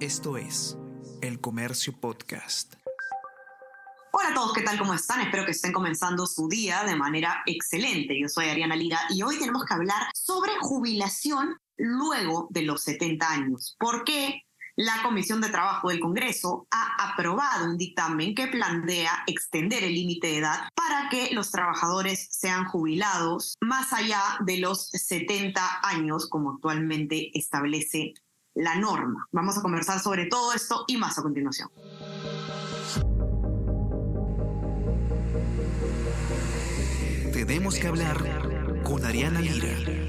Esto es El Comercio Podcast. Hola a todos, ¿qué tal? ¿Cómo están? Espero que estén comenzando su día de manera excelente. Yo soy Ariana Lira y hoy tenemos que hablar sobre jubilación luego de los 70 años. ¿Por qué? La Comisión de Trabajo del Congreso ha aprobado un dictamen que plantea extender el límite de edad para que los trabajadores sean jubilados más allá de los 70 años, como actualmente establece la norma. Vamos a conversar sobre todo esto y más a continuación. Tenemos que hablar con Ariana Lira.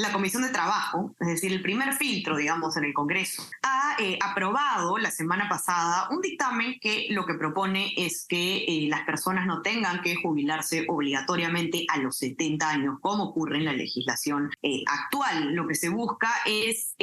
La Comisión de Trabajo, es decir, el primer filtro, digamos, en el Congreso, ha eh, aprobado la semana pasada un dictamen que lo que propone es que eh, las personas no tengan que jubilarse obligatoriamente a los 70 años, como ocurre en la legislación eh, actual. Lo que se busca es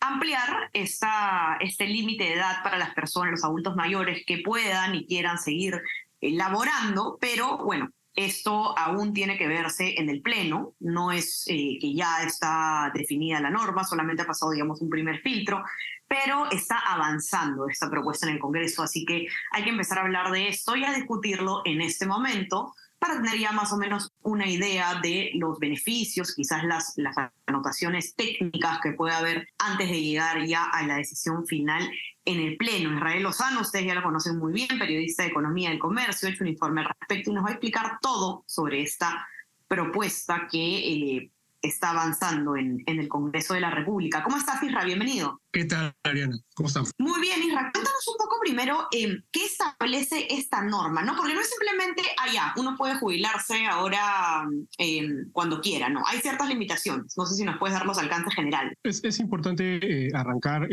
ampliar esta, este límite de edad para las personas, los adultos mayores, que puedan y quieran seguir laborando, pero bueno, esto aún tiene que verse en el Pleno, no es eh, que ya está definida la norma, solamente ha pasado, digamos, un primer filtro, pero está avanzando esta propuesta en el Congreso, así que hay que empezar a hablar de esto y a discutirlo en este momento para tener ya más o menos una idea de los beneficios, quizás las, las anotaciones técnicas que puede haber antes de llegar ya a la decisión final en el Pleno. Israel Lozano, ustedes ya lo conocen muy bien, periodista de Economía del Comercio, ha hecho un informe al respecto y nos va a explicar todo sobre esta propuesta que eh, está avanzando en, en, el Congreso de la República. ¿Cómo estás, Isra? Bienvenido. ¿Qué tal, Ariana? ¿Cómo estás? Muy bien, Isra. Cuéntanos un poco primero eh, qué establece esta norma, ¿no? Porque no es simplemente, allá, ah, uno puede jubilarse ahora eh, cuando quiera, ¿no? Hay ciertas limitaciones. No sé si nos puedes dar los alcances generales. Es, es importante eh, arrancar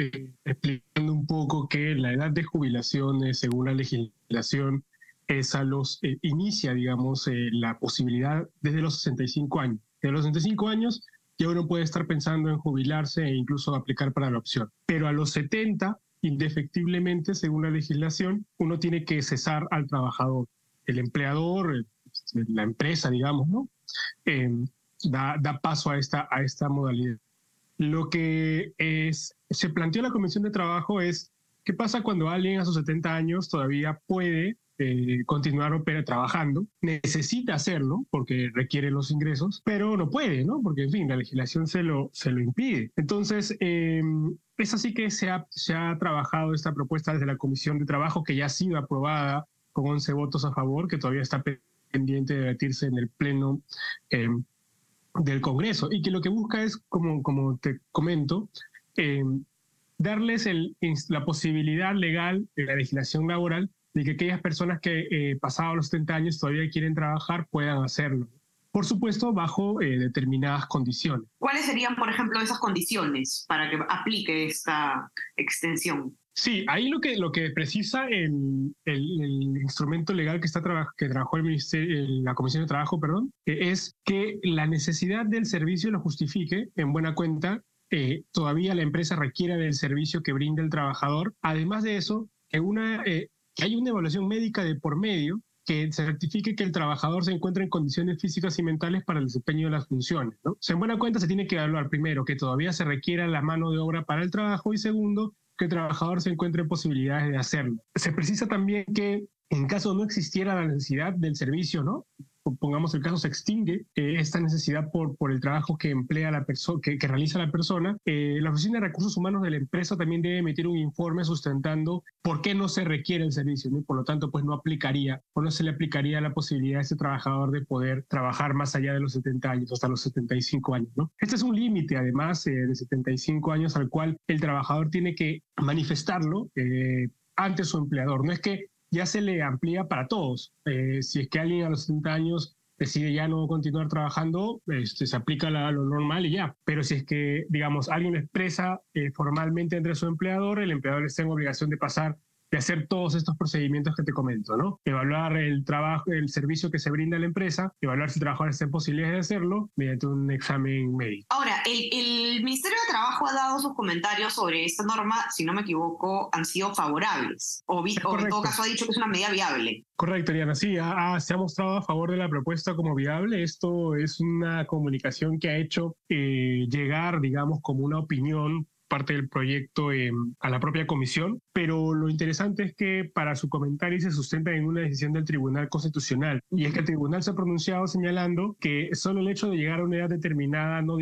explicando un poco que la edad de jubilación, según la legislación, es a los, inicia, digamos, la posibilidad desde los 65 años de los 65 años ya uno puede estar pensando en jubilarse e incluso aplicar para la opción. Pero a los 70, indefectiblemente, según la legislación, uno tiene que cesar al trabajador. El empleador, eh, la empresa, digamos, ¿no? Eh, da, da, paso a esta, a esta modalidad. Lo que es, se planteó la Comisión de Trabajo es, ¿qué pasa cuando alguien a sus 70 años todavía puede eh, continuar trabajando. Necesita hacerlo porque requiere los ingresos, pero no puede, ¿no? Porque, en fin, la legislación se lo, se lo impide. Entonces, em, es así que se ha, se ha trabajado esta propuesta desde la Comisión de Trabajo, que ya ha sido aprobada con 11 votos a favor, que todavía está pendiente de debatirse en el Pleno em, del Congreso, y que lo que busca es, como, como te comento, em, darles el, la posibilidad legal de la legislación laboral de que aquellas personas que eh, pasados los 70 años todavía quieren trabajar puedan hacerlo. Por supuesto, bajo eh, determinadas condiciones. ¿Cuáles serían, por ejemplo, esas condiciones para que aplique esta extensión? Sí, ahí lo que, lo que precisa el, el, instrumento legal que, está que trabajó el ministerio, la Comisión de Trabajo, perdón, eh, es que la necesidad del servicio lo justifique en buena cuenta. Eh, todavía la empresa requiere del servicio que brinda el trabajador. Además de eso, que una que hay una evaluación médica de por medio que certifique que el trabajador se encuentra en condiciones físicas y mentales para el desempeño de las funciones. ¿no? en buena cuenta se tiene que evaluar primero que todavía se requiera la mano de obra para el trabajo y segundo que el trabajador se encuentre en posibilidades de hacerlo. Se precisa también que en caso no existiera la necesidad del servicio, ¿no? Pongamos el caso, se extingue eh, esta necesidad por, por el trabajo que emplea la persona, que, que, realiza la persona, eh, la Oficina de Recursos Humanos de la empresa también debe emitir un informe sustentando por qué no se requiere el servicio, ¿no? y por lo tanto, pues no aplicaría o no se le aplicaría la posibilidad a ese trabajador de poder trabajar más allá de los 70 años, hasta los 75 años, ¿no? Este es un límite, además, eh, de 75 años al cual el trabajador tiene que manifestarlo ante su empleador. No es que ya se le amplía para todos. Eh, si es que alguien a los 70 años decide ya no continuar trabajando, este, se aplica lo normal y ya. Pero si es que, digamos, alguien expresa eh, formalmente entre su empleador, el empleador está en obligación de pasar de hacer todos estos procedimientos que te comento, ¿no? Evaluar el trabajo, el servicio que se brinda a la empresa, evaluar si el trabajador está en posibilidades de hacerlo mediante un examen médico. Ahora, el, el Ministerio de Trabajo ha dado sus comentarios sobre esta norma, si no me equivoco, han sido favorables, o, vi, o en todo caso ha dicho que es una medida viable. Correcto, Ariana, sí, ha, se ha mostrado a favor de la propuesta como viable. Esto es una comunicación que ha hecho eh, llegar, digamos, como una opinión parte del proyecto eh, a la propia comisión, pero lo interesante es que para su comentario se sustenta en una decisión del Tribunal Constitucional, y es que el Tribunal se ha pronunciado señalando que solo el hecho de llegar a una edad determinada no,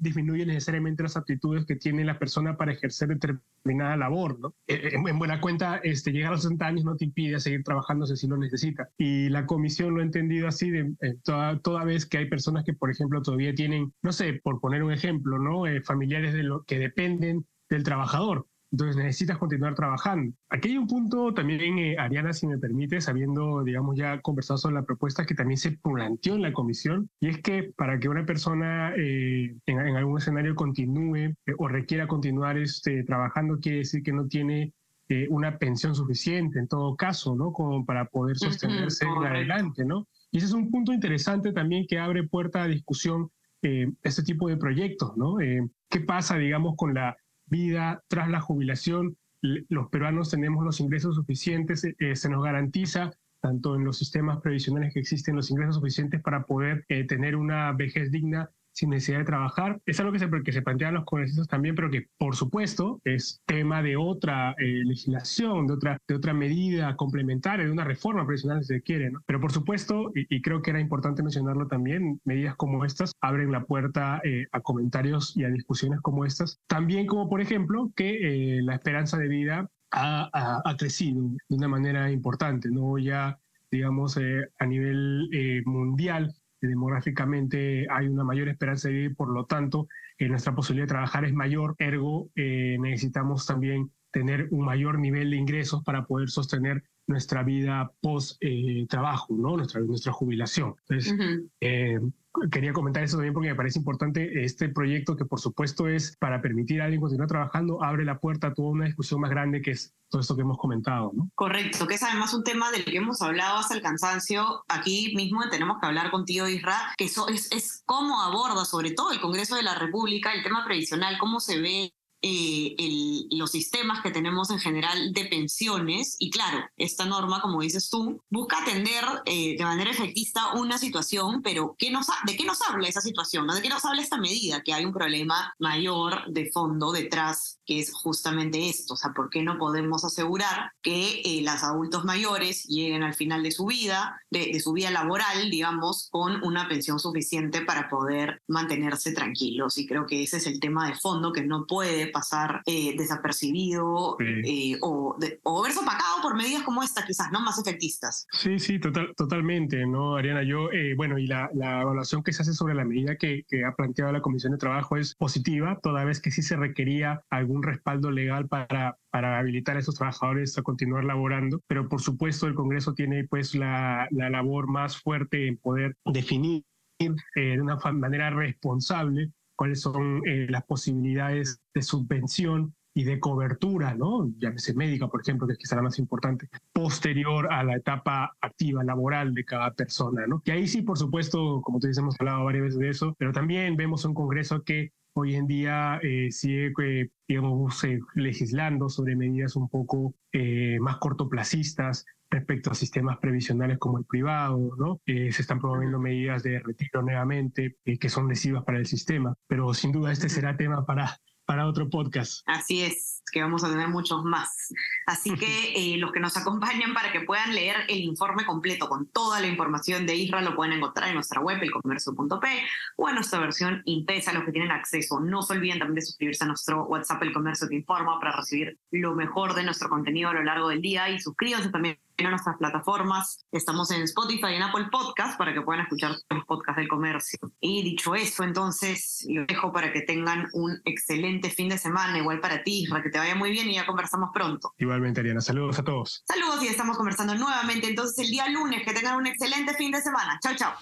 disminuye necesariamente las aptitudes que tiene la persona para ejercer determinada labor. ¿no? Eh, en, en, buena cuenta, este, llegar a los 60 años no te impide seguir trabajando si lo necesita. Y la comisión lo ha entendido así, de, eh, toda, vez que hay personas que, por ejemplo, todavía tienen, no sé, por poner un ejemplo, ¿no? Eh, familiares de lo que dependen del trabajador. Entonces necesitas continuar trabajando. Aquí hay un punto también, eh, Ariana, si me permite, sabiendo, digamos, ya conversado sobre la propuesta que también se planteó en la comisión, y es que para que una persona eh, en, en, algún escenario continúe eh, o requiera continuar este, trabajando, quiere decir que no tiene eh, una pensión suficiente, en todo caso, ¿no? Como para poder sostenerse uh -huh, en adelante, ¿no? Y ese es un punto interesante también que abre puerta a discusión eh, este tipo de proyectos, ¿no? Eh, ¿Qué pasa, digamos, con la vida tras la jubilación? Los peruanos tenemos los ingresos suficientes, eh, se nos garantiza tanto en los sistemas previsionales que existen los ingresos suficientes para poder eh, tener una vejez digna sin necesidad de trabajar. Es algo que se, que se plantean los congresistas también, pero que por supuesto es tema de otra eh, legislación, de otra, de otra medida complementaria, de una reforma previsional si se quiere. ¿no? Pero por supuesto, y, y, creo que era importante mencionarlo también, medidas como estas abren la puerta eh, a comentarios y a discusiones como estas. También como por ejemplo que eh, la esperanza de vida ha, ha, ha, crecido de una manera importante, ¿no? Ya digamos, eh, a nivel eh, mundial, demográficamente hay una mayor esperanza de vivir, por lo tanto, eh, nuestra posibilidad de trabajar es mayor, ergo eh, necesitamos también tener un mayor nivel de ingresos para poder sostener nuestra vida post eh, trabajo, ¿no? Nuestra, nuestra jubilación. Entonces, uh -huh. Quería comentar eso también porque me parece importante este proyecto que por supuesto es para permitir a alguien continuar trabajando, abre la puerta a toda una discusión más grande que es todo esto que hemos comentado. ¿no? Correcto, que es además un tema del que hemos hablado hasta el cansancio. Aquí mismo tenemos que hablar contigo, Isra, que eso es, es cómo aborda sobre todo el Congreso de la República el tema previsional, cómo se ve eh, el, los sistemas que tenemos en general de pensiones. Y claro, esta norma, como dices tú, busca atender eh, de manera efectista una situación, pero ¿qué nos, ¿de qué nos habla esa situación? ¿De qué nos habla esta medida? Que hay un problema mayor de fondo detrás, que es justamente esto. O sea, ¿por qué no podemos asegurar que eh, los adultos mayores lleguen al final de su vida, de, de su vida laboral, digamos, con una pensión suficiente para poder mantenerse tranquilos? Y creo que ese es el tema de fondo que no puede pasar eh, desapercibido sí. eh, o, de, o, verse opacado por medidas como esta, quizás, ¿no? Más efectistas. Sí, sí, total, totalmente, ¿no, Ariana? Yo, eh, bueno, y la, la, evaluación que se hace sobre la medida que, que, ha planteado la Comisión de Trabajo es positiva, toda vez que sí se requería algún respaldo legal para, para habilitar a esos trabajadores a continuar laborando, pero por supuesto el Congreso tiene pues la, la labor más fuerte en poder definir eh, de una manera responsable cuáles son eh, las posibilidades de subvención y de cobertura, ¿no? Llámese médica, por ejemplo, que es quizá la más importante, posterior a la etapa activa laboral de cada persona, ¿no? Y ahí sí, por supuesto, como tú dices, hemos hablado varias veces de eso, pero también vemos un Congreso que hoy en día eh, sigue, eh, digamos, eh, legislando sobre medidas un poco eh, más cortoplacistas respecto a sistemas previsionales como el privado, ¿no? Se están promoviendo medidas de retiro nuevamente que son lesivas para el sistema, pero sin duda este será tema para para otro podcast. Así es, que vamos a tener muchos más. Así que eh, los que nos acompañan para que puedan leer el informe completo con toda la información de Isra lo pueden encontrar en nuestra web, elcomercio.p, o en nuestra versión impresa, los que tienen acceso. No se olviden también de suscribirse a nuestro WhatsApp, El Comercio Te Informa, para recibir lo mejor de nuestro contenido a lo largo del día y suscríbanse también en nuestras plataformas. Estamos en Spotify y en Apple Podcast para que puedan escuchar los podcasts del comercio. Y dicho eso, entonces, lo dejo para que tengan un excelente fin de semana, igual para ti, para que te vaya muy bien y ya conversamos pronto. Igualmente, Ariana. Saludos a todos. Saludos y estamos conversando nuevamente entonces el día lunes. Que tengan un excelente fin de semana. Chao, chao.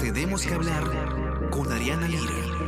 Tenemos que hablar con Ariana Lira.